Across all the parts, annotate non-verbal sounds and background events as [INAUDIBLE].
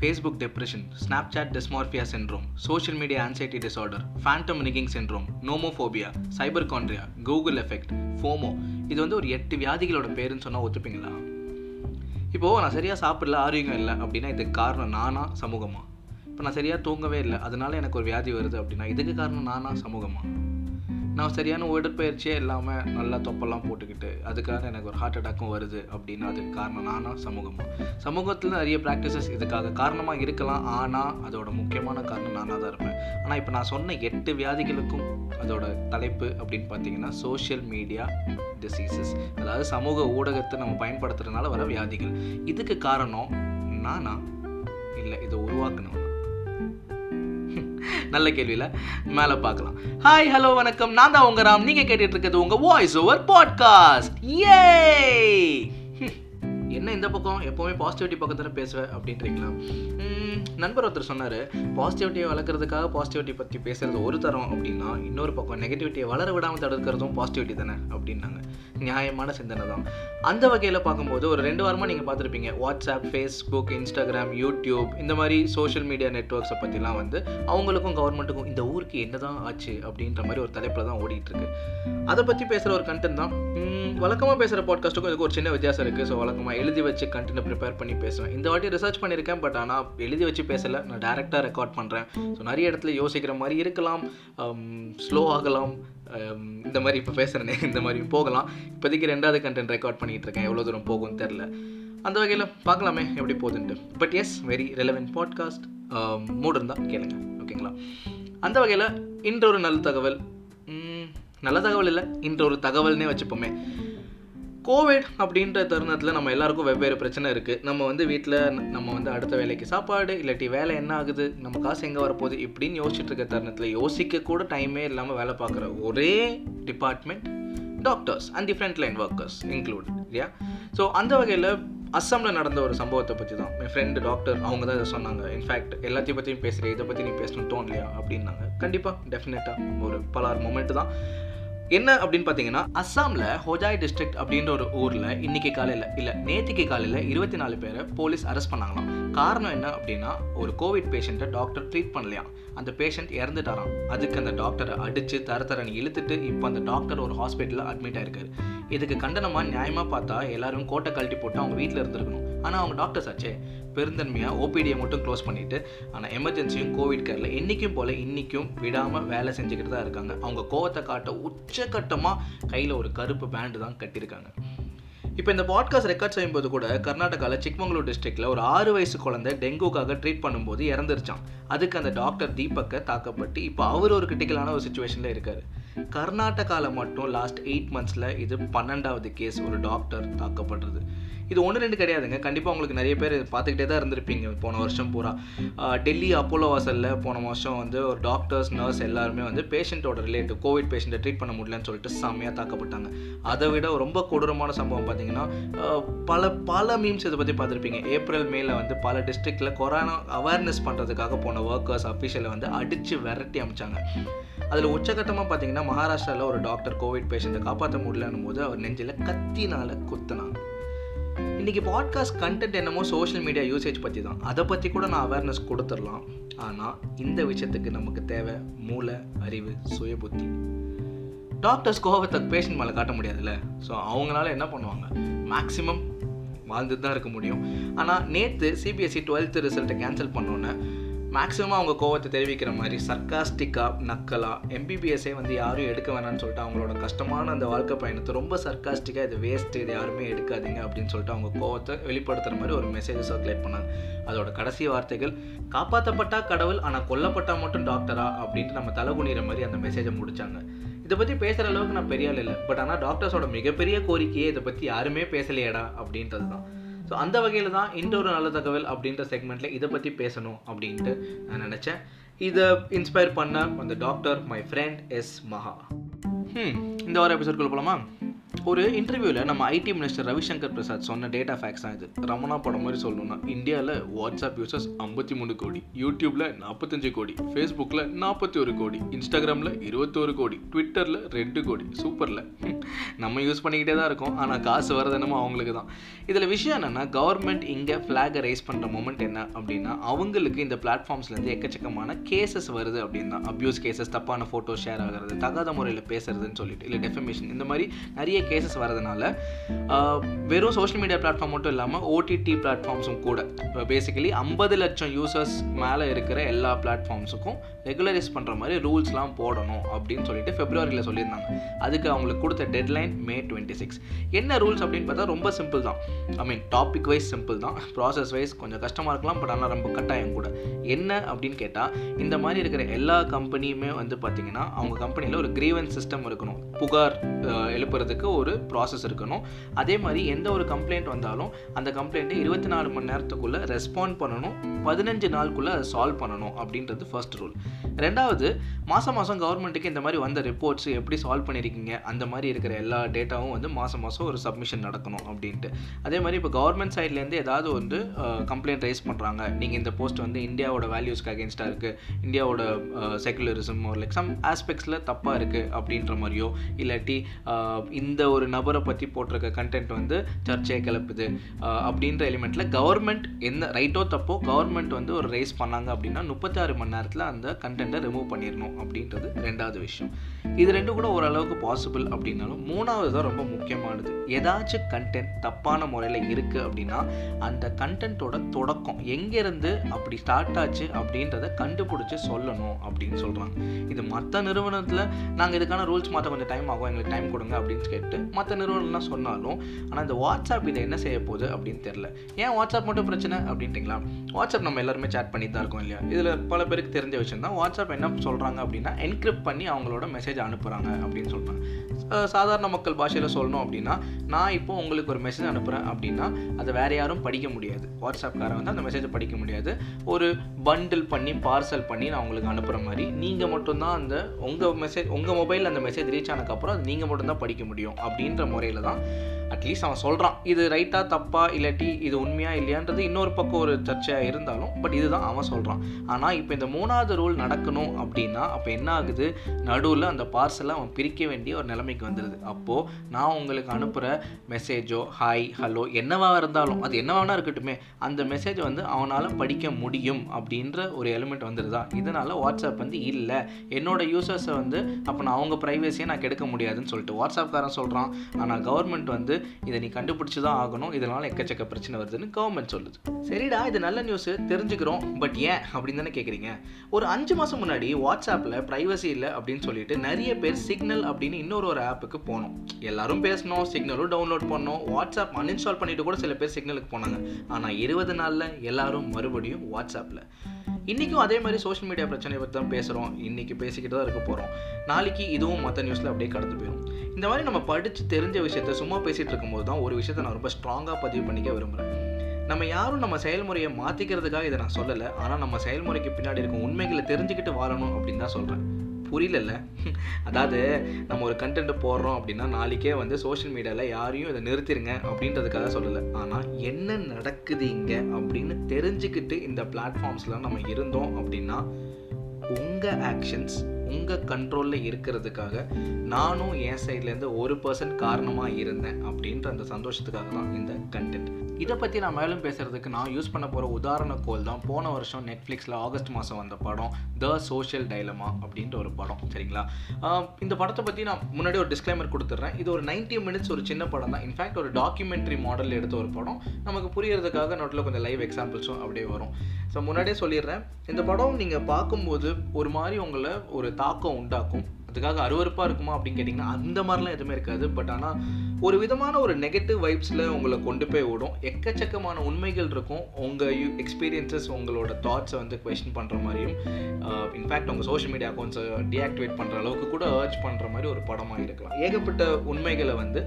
Facebook depression Snapchat dysmorphia syndrome social media anxiety disorder phantom ரிகிங் syndrome nomophobia cyberchondria Google effect FOMO இது வந்து ஒரு எட்டு வியாதிகளோட பேருன்னு சொன்னால் ஒத்துப்பீங்களா? இப்போது நான் சரியாக சாப்பிடல ஆரோக்கியம் இல்லை அப்படின்னா இதுக்கு காரணம் நானா சமூகமா? இப்போ நான் சரியாக தூங்கவே இல்லை அதனால எனக்கு ஒரு வியாதி வருது அப்படின்னா இதுக்கு காரணம் நானா சமூகமா? நான் சரியான உடற்பயிற்சியே இல்லாமல் நல்லா தொப்பெல்லாம் போட்டுக்கிட்டு அதுக்காக எனக்கு ஒரு ஹார்ட் அட்டாக்கும் வருது அப்படின்னா அதுக்கு காரணம் நானா? சமூகமா. சமூகத்தில் நிறைய ப்ராக்டிசஸ் இதுக்காக காரணமாக இருக்கலாம். ஆனால் அதோட முக்கியமான காரணம் நானாக தான் இருப்பேன். ஆனால் இப்போ நான் சொன்ன எட்டு வியாதிகளுக்கும் அதோட தலைப்பு அப்படின்னு பார்த்தீங்கன்னா சோஷியல் மீடியா டிசீசஸ் அதாவது சமூக ஊடகத்தை நம்ம பயன்படுத்துறதுனால வர வியாதிகள். இதுக்கு காரணம் நானா? இல்லை இதை உருவாக்கணும் நல்ல கேள்வியில் மேலே பார்க்கலாம். ஹாய் ஹலோ வணக்கம். நான் தான் உங்க ராம். நீங்கள் கேட்டுட்டு இருக்கிறது உங்கள் வாய்ஸ் ஓவர் பாட்காஸ்ட் ஏ [LAUGHS] என்ன இந்த பக்கம்? எப்போவுமே பாசிட்டிவிட்டி பக்கத்தில் பேசுவேன் அப்படின்றீங்களா? நண்பர் ஒருத்தர் சொன்னார் பாசிட்டிவிட்டியை வளர்க்குறதுக்காக பாசிட்டிவிட்டி பற்றி பேசுகிறது ஒரு தரம் அப்படின்னா இன்னொரு பக்கம் நெகட்டிவிட்டியை வளர விடாமல் தடுக்கிறதும் பாசிட்டிவிட்டி தானே? அப்படின்னாங்க. நியாயமான சிந்தனை தான். அந்த வகையில் பார்க்கும்போது ஒரு ரெண்டு வாரமாக நீங்கள் பார்த்துருப்பீங்க. வாட்ஸ்அப் ஃபேஸ்புக் இன்ஸ்டாகிராம் யூடியூப் இந்த மாதிரி சோஷியல் மீடியா நெட்ஒர்க்ஸை பற்றிலாம் வந்து அவங்களுக்கும் கவர்மெண்ட்டுக்கும் இந்த ஊருக்கு என்ன தான் ஆச்சு அப்படின்ற மாதிரி ஒரு தலைப்பில் தான் ஓடிட்டுருக்கு. அதை பற்றி பேசுகிற ஒரு கண்டென்ட் தான். வழக்கமாக பேசுகிற பாட்காஸ்ட்டுக்கும் இதுக்கு ஒரு சின்ன வித்தியாசம் இருக்குது ஸோ வழக்கமாக எழுதி வச்சு கண்டென்ட் ப்ரிப்பேர் பண்ணி பேசுவேன். இந்த வாட்டி ரிசர்ச் பண்ணியிருக்கேன் பட் ஆனால் எழுதி வச்சு பேசலை. நான் டேரெக்டாக ரெக்கார்ட் பண்ணுறேன் ஸோ நிறைய இடத்துல யோசிக்கிற மாதிரி இருக்கலாம். ஸ்லோ ஆகலாம். இந்த மாதிரி இப்போ பேசுகிறேனே இந்த மாதிரி போகலாம். இப்போதைக்கு ரெண்டாவது கண்டென்ட் ரெக்கார்ட் பண்ணிகிட்டு இருக்கேன். எவ்வளோ தூரம் போகும்னு தெரில அந்த வகையில் பார்க்கலாமே எப்படி போகுதுன்ட்டு. But yes very relevant podcast mood இருந்தால் கேளுங்க ஓகேங்களா? அந்த வகையில் இன்று ஒரு நல்ல தகவல் நல்ல தகவல் இல்லை இன்று ஒரு தகவல்னே வச்சுப்போமே. கோவிட் அப்படின்ற தருணத்தில் நம்ம எல்லாருக்கும் வெவ்வேறு பிரச்சனை இருக்குது நம்ம வந்து வீட்டில் நம்ம வந்து அடுத்த வேலைக்கு சாப்பாடு இல்லாட்டி வேலை என்ன ஆகுது நம்ம காசு எங்கே வரப்போகுது இப்படின்னு யோசிச்சுட்டு இருக்க தருணத்தில் யோசிக்க கூட டைமே இல்லாமல் வேலை பார்க்குற ஒரே department doctors and the front line workers include இல்லையா? ஸோ அந்த வகையில் அஸ்ஸாமில் நடந்த ஒரு சம்பவத்தை பற்றி தான் என் ஃப்ரெண்டு டாக்டர் அவங்க தான் இதை சொன்னாங்க. இன்ஃபேக்ட் எல்லாத்தையும் பற்றியும் பேசுகிறேன் இதை பற்றி நீ பேசணும் தோணலையா? அப்படின்னாங்க. கண்டிப்பாக டெஃபினட்டாக ஒரு பலார் மொமெண்ட் தான். என்ன அப்படின்னு பார்த்தீங்கன்னா அஸ்ஸாமில் ஹோஜாய் டிஸ்ட்ரிக்ட் அப்படின்ற ஒரு ஊரில் இன்னைக்கு காலையில் இல்லை நேற்றுக்கு காலையில் இருபத்தி நாலு பேரை போலீஸ் அரெஸ்ட் பண்ணாங்களாம். காரணம் என்ன அப்படின்னா ஒரு கோவிட் பேஷண்ட்டை டாக்டர் ட்ரீட் பண்ணலையாம். அந்த பேஷண்ட் இறந்துட்டாராம். அதுக்கு அந்த டாக்டரை அடித்து தர தரன்னு இழுத்துட்டு இப்போ அந்த டாக்டர் ஒரு ஹாஸ்பிட்டலில் அட்மிட் ஆயிருக்காரு. இதுக்கு கண்டனமாக நியாயமாக பார்த்தா எல்லாரும் கோட்டை கழட்டி போட்டு அவங்க வீட்டில் இருந்திருக்கணும். ஆனால் அவங்க டாக்டர்ஸ் ஆச்சே? பெருந்தன்மையாக ஓபிடியை மட்டும் க்ளோஸ் பண்ணிட்டு ஆனால் எமர்ஜென்சியும் கோவிட் கேரில் என்றைக்கும் போல் இன்றைக்கும் விடாமல் வேலை செஞ்சுக்கிட்டு தான் இருக்காங்க. அவங்க கோவத்தை காட்ட உச்சக்கட்டமாக கையில் ஒரு கருப்பு பேண்டு தான் கட்டியிருக்காங்க. இப்போ இந்த பாட்காஸ்ட் ரெக்கார்ட் செய்யும்போது கூட கர்நாடகாவில் சிக்மங்களூர் டிஸ்ட்ரிக்டில் ஒரு ஆறு வயசு குழந்தை டெங்குக்காக ட்ரீட் பண்ணும்போது இறந்துருச்சான் அதுக்கு அந்த டாக்டர் தீபக்கை தாக்கப்பட்டு இப்போ அவர் ஒரு கிரிட்டிக்கலான ஒரு சுச்சுவேஷனில் இருக்கார். கர்நாடகாவில் மட்டும் லாஸ்ட் எயிட் மந்த்ஸில் இது பன்னெண்டாவது கேஸ் ஒரு டாக்டர் தாக்கப்படுறது. இது ஒன்று ரெண்டு கிடையாதுங்க. கண்டிப்பாக உங்களுக்கு நிறைய பேர் பார்த்துக்கிட்டே தான் இருந்திருப்பீங்க. போன வருஷம் பூரா. டெல்லி அப்போலோ வாசலில் போன வருஷம் வந்து ஒரு டாக்டர்ஸ் நர்ஸ் எல்லாருமே வந்து பேஷண்ட்டோட ரிலேட்டிவ் கோவிட் பேஷண்ட்டை ட்ரீட் பண்ண முடியலன்னு சொல்லிட்டு செம்மையாக தாக்கப்பட்டாங்க. அதை விட ரொம்ப கொடூரமான சம்பவம் பார்த்தீங்கன்னா பல பல மீம்ஸ் இதை பற்றி பார்த்துருப்பீங்க. ஏப்ரல் மேல வந்து பல டிஸ்ட்ரிக்டில் கொரோனா அவேர்னஸ் பண்ணுறதுக்காக போன ஒர்க்கர்ஸ் அஃபிஷியலை வந்து அடித்து விரட்டி அமிச்சாங்க. அதில் உச்சகட்டமாக பார்த்தீங்கன்னா மகாராஷ்டிராவில் ஒரு டாக்டர் கோவிட் பேஷண்ட்டை காப்பாற்ற முடியலன்னும் போது அவர் நெஞ்சில் கத்தினால குத்துனாங்க. இன்னைக்கு பாட்காஸ்ட் கண்டென்ட் என்னமோ சோஷியல் மீடியா யூசேஜ் பற்றி தான் அதை பற்றி கூட நான் அவேர்னஸ் கொடுத்துடலாம். ஆனால் இந்த விஷயத்துக்கு நமக்கு தேவை மூளை அறிவு சுய புத்தி டாக்டர்ஸ் கோபத்தை பேஷண்ட் மேலே காட்ட முடியாதுல்ல? ஸோ அவங்களால என்ன பண்ணுவாங்க? மேக்ஸிமம் வாழ்ந்துட்டு தான் இருக்க முடியும். ஆனால் நேற்று சிபிஎஸ்சி டுவெல்த்து ரிசல்ட்டை கேன்சல் பண்ணோன்னே மேக்ஸிமம் அவங்க கோவத்தை தெரிவிக்கிற மாதிரி சர்க்காஸ்டிக்காக நக்கலாக எம்பிபிஎஸ்ஸே வந்து யாரும் எடுக்க வேணாம்னு சொல்லிட்டு அவங்களோட கஷ்டமான அந்த வாழ்க்கை பயணத்தை ரொம்ப சர்க்காஸ்டிக்காக இது வேஸ்ட்டு இது யாருமே எடுக்காதீங்க அப்படின்னு சொல்லிட்டு அவங்க கோவத்தை வெளிப்படுத்துகிற மாதிரி ஒரு மெசேஜை சர்க்குலேட் பண்ணாங்க. அதோட கடைசி வார்த்தைகள் காப்பாற்றப்பட்டா கடவுள் ஆனால் கொல்லப்பட்டா மட்டும் டாக்டரா அப்படின்ட்டு நம்ம தலை குனிகிற மாதிரி அந்த மெசேஜை முடிச்சாங்க. இதை பற்றி பேசுகிற அளவுக்கு நான் பெரிய ஆள் இல்லை பட் ஆனால் டாக்டர்ஸோட மிகப்பெரிய கோரிக்கையே இதை பற்றி யாருமே பேசலையேடா அப்படின்றது தான் ஸோ அந்த வகையில் தான் இன்னொரு நல்ல தகவல் அப்படின்ற செக்மெண்ட்டில் இதை பற்றி பேசணும் அப்படின்ட்டு நான் நினச்சேன். இதை இன்ஸ்பயர் பண்ண அந்த டாக்டர் மை ஃப்ரெண்ட் எஸ் மகா ம் இந்த வார எபிசோட்குள்ளே போகலாமா ஒரு இன்டர்வியூவில் நம்ம ஐடி மினிஸ்டர் ரவிசங்கர் பிரசாத் சொன்ன டேட்டா ஃபேக்ஸ் தான் இது. ரமணா படம் மாதிரி சொல்லணும்னா இந்தியாவில் வாட்ஸ்அப் யூசர்ஸ் ஐம்பத்தி மூணு கோடி யூடியூப்பில் நாற்பத்தஞ்சு கோடி ஃபேஸ்புக்கில் நாற்பத்தி ஒரு கோடி இன்ஸ்டாகிராமில் இருபத்தோரு கோடி ட்விட்டரில் ரெண்டு கோடி சூப்பரில். நம்ம யூஸ் பண்ணிக்கிட்டே தான் இருக்கோம். ஆனால் காசு வரது என்னமோ அவங்களுக்கு தான். இதில் விஷயம் என்னென்னா கவர்மெண்ட் இங்கே ஃப்ளாகை ரைஸ் பண்ணுற மூமெண்ட் என்ன அப்படின்னா அவங்களுக்கு இந்த பிளாட்ஃபார்ம்ஸ்லேருந்து எக்கச்சக்கமான கேசஸ் வருது அப்படின்னா அப்யூஸ் கேசஸ் தப்பான ஃபோட்டோ ஷேர் ஆகிறது தகாத முறையில் பேசுறதுன்னு சொல்லிட்டு இல்லை டெஃபமேஷன் இந்த மாதிரி நிறைய கேசஸ் வரதுனால வெறும் சோஷியல் மீடியா பிளாட்ஃபார்ம் மட்டும் இல்லாமல் ஓடிடி பிளாட்ஃபார்ம்ஸும் கூட. பேசிக்கலி ஐம்பது லட்சம் யூசர்ஸ் மேலே இருக்கிற எல்லா பிளாட்ஃபார்ம்ஸுக்கும் ரெகுலரைஸ் பண்ணுற மாதிரி ரூல்ஸ்லாம் போடணும் அப்படின்னு சொல்லிட்டு ஃபெப்ரவரியில் சொல்லியிருந்தாங்க. அதுக்கு அவங்களுக்கு கொடுத்த டெட்லைன் மே டுவெண்ட்டி சிக்ஸ் என்ன ரூல்ஸ் அப்படின்னு பார்த்தா ரொம்ப சிம்பிள் தான். I mean topic wise simple தான். ப்ராசஸ் வைஸ் கொஞ்சம் கஷ்டமாக இருக்கலாம் பட் ஆனால் ரொம்ப கட்டாயம் கூட. என்ன அப்படின்னு கேட்டால் இந்த மாதிரி இருக்கிற எல்லா கம்பெனியுமே வந்து பார்த்திங்கன்னா அவங்க கம்பெனியில் ஒரு கிரீவன்ஸ் சிஸ்டம் இருக்கணும். புகார் எழுப்புறதுக்கு ஒரு ப்ராசஸ் இருக்கணும். அதே மாதிரி எந்த ஒரு கம்ப்ளைண்ட் வந்தாலும் அந்த கம்ப்ளைண்ட்டை இருபத்தி நாலு மணி நேரத்துக்குள்ளே ரெஸ்பாண்ட் பண்ணணும். பதினஞ்சு நாளுக்குள்ளே அதை சால்வ் பண்ணணும் அப்படின்றது ஃபர்ஸ்ட் ரூல் ரெண்டாவது மாதம் மாதம் கவர்மெண்ட்டுக்கு இந்த மாதிரி வந்த ரிப்போர்ட்ஸ் எப்படி சால்வ் பண்ணியிருக்கீங்க அந்த மாதிரி இருக்கிற எல்லா டேட்டாவும் வந்து மாதம் மாதம் ஒரு சப்மிஷன் நடக்கணும் அப்படின்ட்டு. அதே மாதிரி இப்போ கவர்மெண்ட் சைட்லேருந்து ஏதாவது வந்து கம்ப்ளைண்ட் ரைஸ் பண்ணுறாங்க நீங்கள் இந்த போஸ்ட் வந்து இந்தியாவோட வேல்யூஸ்க்கு அகேன்ஸ்டாக இருக்குது இந்தியாவோட செக்குலரிசம் ஒரு லைக் சம் ஆஸ்பெக்ட்ஸில் தப்பாக இருக்குது அப்படின்ற மாதிரியோ இல்லாட்டி இந்த இந்த ஒரு நபரை பற்றி போட்டிருக்க கண்டென்ட் வந்து சர்ச்சையை கிளப்புது. அப்படின்ற எலிமெண்ட்டில் கவர்மெண்ட் என்ன ரைட்டோ தப்போ கவர்மெண்ட் வந்து ஒரு ரைஸ் பண்ணாங்க அப்படின்னா முப்பத்தாறு மணி நேரத்தில் அந்த கண்டென்ட்டை ரிமூவ் பண்ணிடணும் அப்படின்றது ரெண்டாவது விஷயம். இது ரெண்டும் கூட ஓரளவுக்கு பாசிபிள் அப்படின்னாலும் மூணாவது தான் ரொம்ப முக்கியமானது. ஏதாச்சும் கண்டென்ட் தப்பான முறையில் இருக்குது அப்படின்னா அந்த கண்டென்ட்டோட தொடக்கம். எங்கேருந்து அப்படி ஸ்டார்ட் ஆச்சு அப்படின்றத கண்டுபிடிச்சி சொல்லணும் அப்படின்னு சொல்கிறாங்க இது மற்ற நிறுவனத்தில் நாங்கள் இதுக்கான ரூல்ஸ் மாற்ற கொஞ்சம் டைம் ஆகும். எங்களுக்கு டைம் கொடுங்க அப்படின்னு கேட்டு மற்ற நிறுவனம்லாம் சொன்னாலும் ஆனால் இந்த வாட்ஸ்அப் இதை என்ன செய்ய போகுது அப்படின்னு தெரில ஏன் வாட்ஸ்அப் மட்டும் பிரச்சனை அப்படின்ட்டிங்களா வாட்ஸ்அப் நம்ம எல்லாருமே சேட் பண்ணி தான் இருக்கோம் இல்லையா? இதில் பல பேருக்கு தெரிஞ்ச விஷயம் தான் வாட்ஸ்அப் என்ன சொல்கிறாங்க அப்படின்னா என்கிரிப்ட் பண்ணி அவங்களோட மெசேஜ் அனுப்புகிறாங்க அப்படின்னு சொல்கிறாங்க சாதாரண மக்கள் பாஷையில் சொல்லணும் அப்படின்னா நான் இப்போ உங்களுக்கு ஒரு மெசேஜ் அனுப்புகிறேன் அப்படின்னா அதை வேறு யாரும் படிக்க முடியாது. வாட்ஸ்அப்காரன் வந்து அந்த மெசேஜை படிக்க முடியாது. ஒரு பண்டில் பண்ணி பார்சல் பண்ணி நான் உங்களுக்கு அனுப்புகிற மாதிரி நீங்கள் மட்டும்தான் அந்த உங்கள் மெசேஜ் உங்கள் மொபைலில் அந்த மெசேஜ் ரீச் ஆனதுக்கப்புறம் அது நீங்கள் மட்டும்தான் படிக்க முடியும். அப்படின்ற முறையில் தான் அட்லீஸ்ட் அவன் சொல்கிறான் இது ரைட்டாக தப்பா இல்லாட்டி இது உண்மையா இல்லையான்றது இன்னொரு பக்கம் ஒரு சர்ச்சையாக இருந்தாலும் பட் இதுதான் அவன் சொல்கிறான் ஆனால் இப்போ இந்த மூணாவது ரூல் நடக்கணும் அப்படின்னா அப்போ என்ன ஆகுது? நடுவில் அந்த பார்சலை அவன் பிரிக்க வேண்டிய ஒரு நிலைமைக்கு வந்துடுது அப்போது நான் உங்களுக்கு அனுப்புகிற மெசேஜோ ஹாய் ஹலோ என்னவாக இருந்தாலும் அது என்னவானா இருக்கட்டுமே அந்த மெசேஜ் வந்து அவனால் படிக்க முடியும் அப்படின்ற ஒரு எலிமெண்ட் வந்துடுதா இதனால் வாட்ஸ்அப் வந்து இல்லை. என்னோட யூசர்ஸை வந்து அப்போ நான் அவங்க ப்ரைவேசியை நான் கெடுக்க முடியாதுன்னு சொல்லிட்டு வாட்ஸ்அப்காரன் சொல்கிறான் ஆனால் கவர்மெண்ட் வந்து இதை நீ கண்டுபிடிச்சி தான் ஆகணும். இதனால் எக்கச்சக்க பிரச்சனை வருதுன்னு கவர்மெண்ட் சொல்லுது. சரிடா இது நல்ல நியூஸ் தெரிஞ்சுக்கிறோம். பட் ஏன் அப்படின்னு தானே கேட்குறீங்க ஒரு அஞ்சு மாதம் முன்னாடி வாட்ஸ்அப்பில் ப்ரைவசி இல்லை அப்படின்னு சொல்லிட்டு நிறைய பேர் சிக்னல் அப்படின்னு இன்னொரு ஒரு ஆப்புக்கு போனோம். எல்லாரும் பேசணும் சிக்னலும் டவுன்லோட் பண்ணோம். வாட்ஸ்அப் அன்இன்ஸ்டால் பண்ணிட்டு கூட சில பேர் சிக்னலுக்கு போனாங்க. ஆனால் இருபது நாளில் எல்லாரும் மறுபடியும் வாட்ஸ்அப்பில் இன்றைக்கும் அதே மாதிரி சோஷியல் மீடியா பிரச்சனையை பற்றி தான் பேசுகிறோம் இன்றைக்கி பேசிக்கிட்டு தான் இருக்க போகிறோம் நாளைக்கு இதுவும் மற்ற நியூஸில் அப்படியே கடந்து போயிடும் இந்த மாதிரி நம்ம படித்து தெரிஞ்ச விஷயத்த சும்மா பேசிகிட்டு இருக்கும்போது தான் ஒரு விஷயத்தை நான் ரொம்ப ஸ்ட்ராங்காக பதிவு பண்ணிக்க விரும்புகிறேன் நம்ம யாரும் நம்ம செயல்முறையை மாற்றிக்கிறதுக்காக இதை நான் சொல்லலை. ஆனால் நம்ம செயல்முறைக்கு பின்னாடி இருக்கும் உண்மைகளை தெரிஞ்சுக்கிட்டு வாழணும் அப்படின்னு தான் சொல்கிறேன் புரியலல்ல? அதாவது நம்ம ஒரு கண்டென்ட் போடுறோம் அப்படின்னா நாளைக்கே வந்து சோஷியல் மீடியாவில் யாரையும் இதை நிறுத்திடுங்க அப்படின்றதுக்காக சொல்லலை. ஆனால் என்ன நடக்குது இங்கே அப்படின்னு தெரிஞ்சுக்கிட்டு இந்த பிளாட்ஃபார்ம்ஸ்லாம் நம்ம இருந்தோம் அப்படின்னா உங்கள் ஆக்ஷன்ஸ் உங்கள் கண்ட்ரோலில் இருக்கிறதுக்காக நானும் என் சைட்லேருந்து ஒரு பர்சன்ட் காரணமாக இருந்தேன் அப்படின்ற அந்த சந்தோஷத்துக்காக தான் இந்த கண்டென்ட் இதை பற்றி நான் மேலும் பேசுகிறதுக்கு நான் யூஸ் பண்ண போகிற உதாரண கோல் தான் போன வருஷம் நெட்ஃப்ளிக்ஸில் ஆகஸ்ட் மாதம் வந்த படம் த சோஷியல் டைலமா அப்படின்ற ஒரு படம் சரிங்களா? இந்த படத்தை பற்றி நான் முன்னாடி ஒரு டிஸ்க்ளைமர் கொடுத்துட்றேன். இது ஒரு 90 மினிட்ஸ் ஒரு சின்ன படம் தான். இன்ஃபேக்ட் ஒரு டாக்குமெண்ட்ரி மாடல் எடுத்த ஒரு படம். நமக்கு புரியறதுக்காக நோட்டில் கொஞ்சம் லைவ் எக்ஸாம்பிள்ஸும் அப்படியே வரும். ஸோ முன்னாடியே சொல்லிடுறேன். இந்த படம் நீங்கள் பார்க்கும்போது ஒரு மாதிரி உங்களை ஒரு தாக்கம் உண்டாக்கும். அதுக்காக அருவருப்பாக இருக்குமா அப்படின்னு கேட்டிங்கன்னா அந்த மாதிரிலாம் எதுவுமே இருக்காது. பட் ஆனால் ஒரு விதமான ஒரு நெகட்டிவ் வைப்ஸில் உங்களை கொண்டு போய் விடும். எக்கச்சக்கமான உண்மைகள் இருக்கும். உங்கள் யூ எக்ஸ்பீரியன்சஸ் உங்களோட தாட்ஸை வந்து கொஷின் பண்ணுற மாதிரியும் இன்ஃபேக்ட் உங்கள் சோஷியல் மீடியா அக்கௌண்ட்ஸை டீஆக்டிவேட் பண்ணுற அளவுக்கு கூட அர்ச் பண்ணுற மாதிரி ஒரு படமாக இருக்கலாம் ஏகப்பட்ட உண்மைகளை வந்து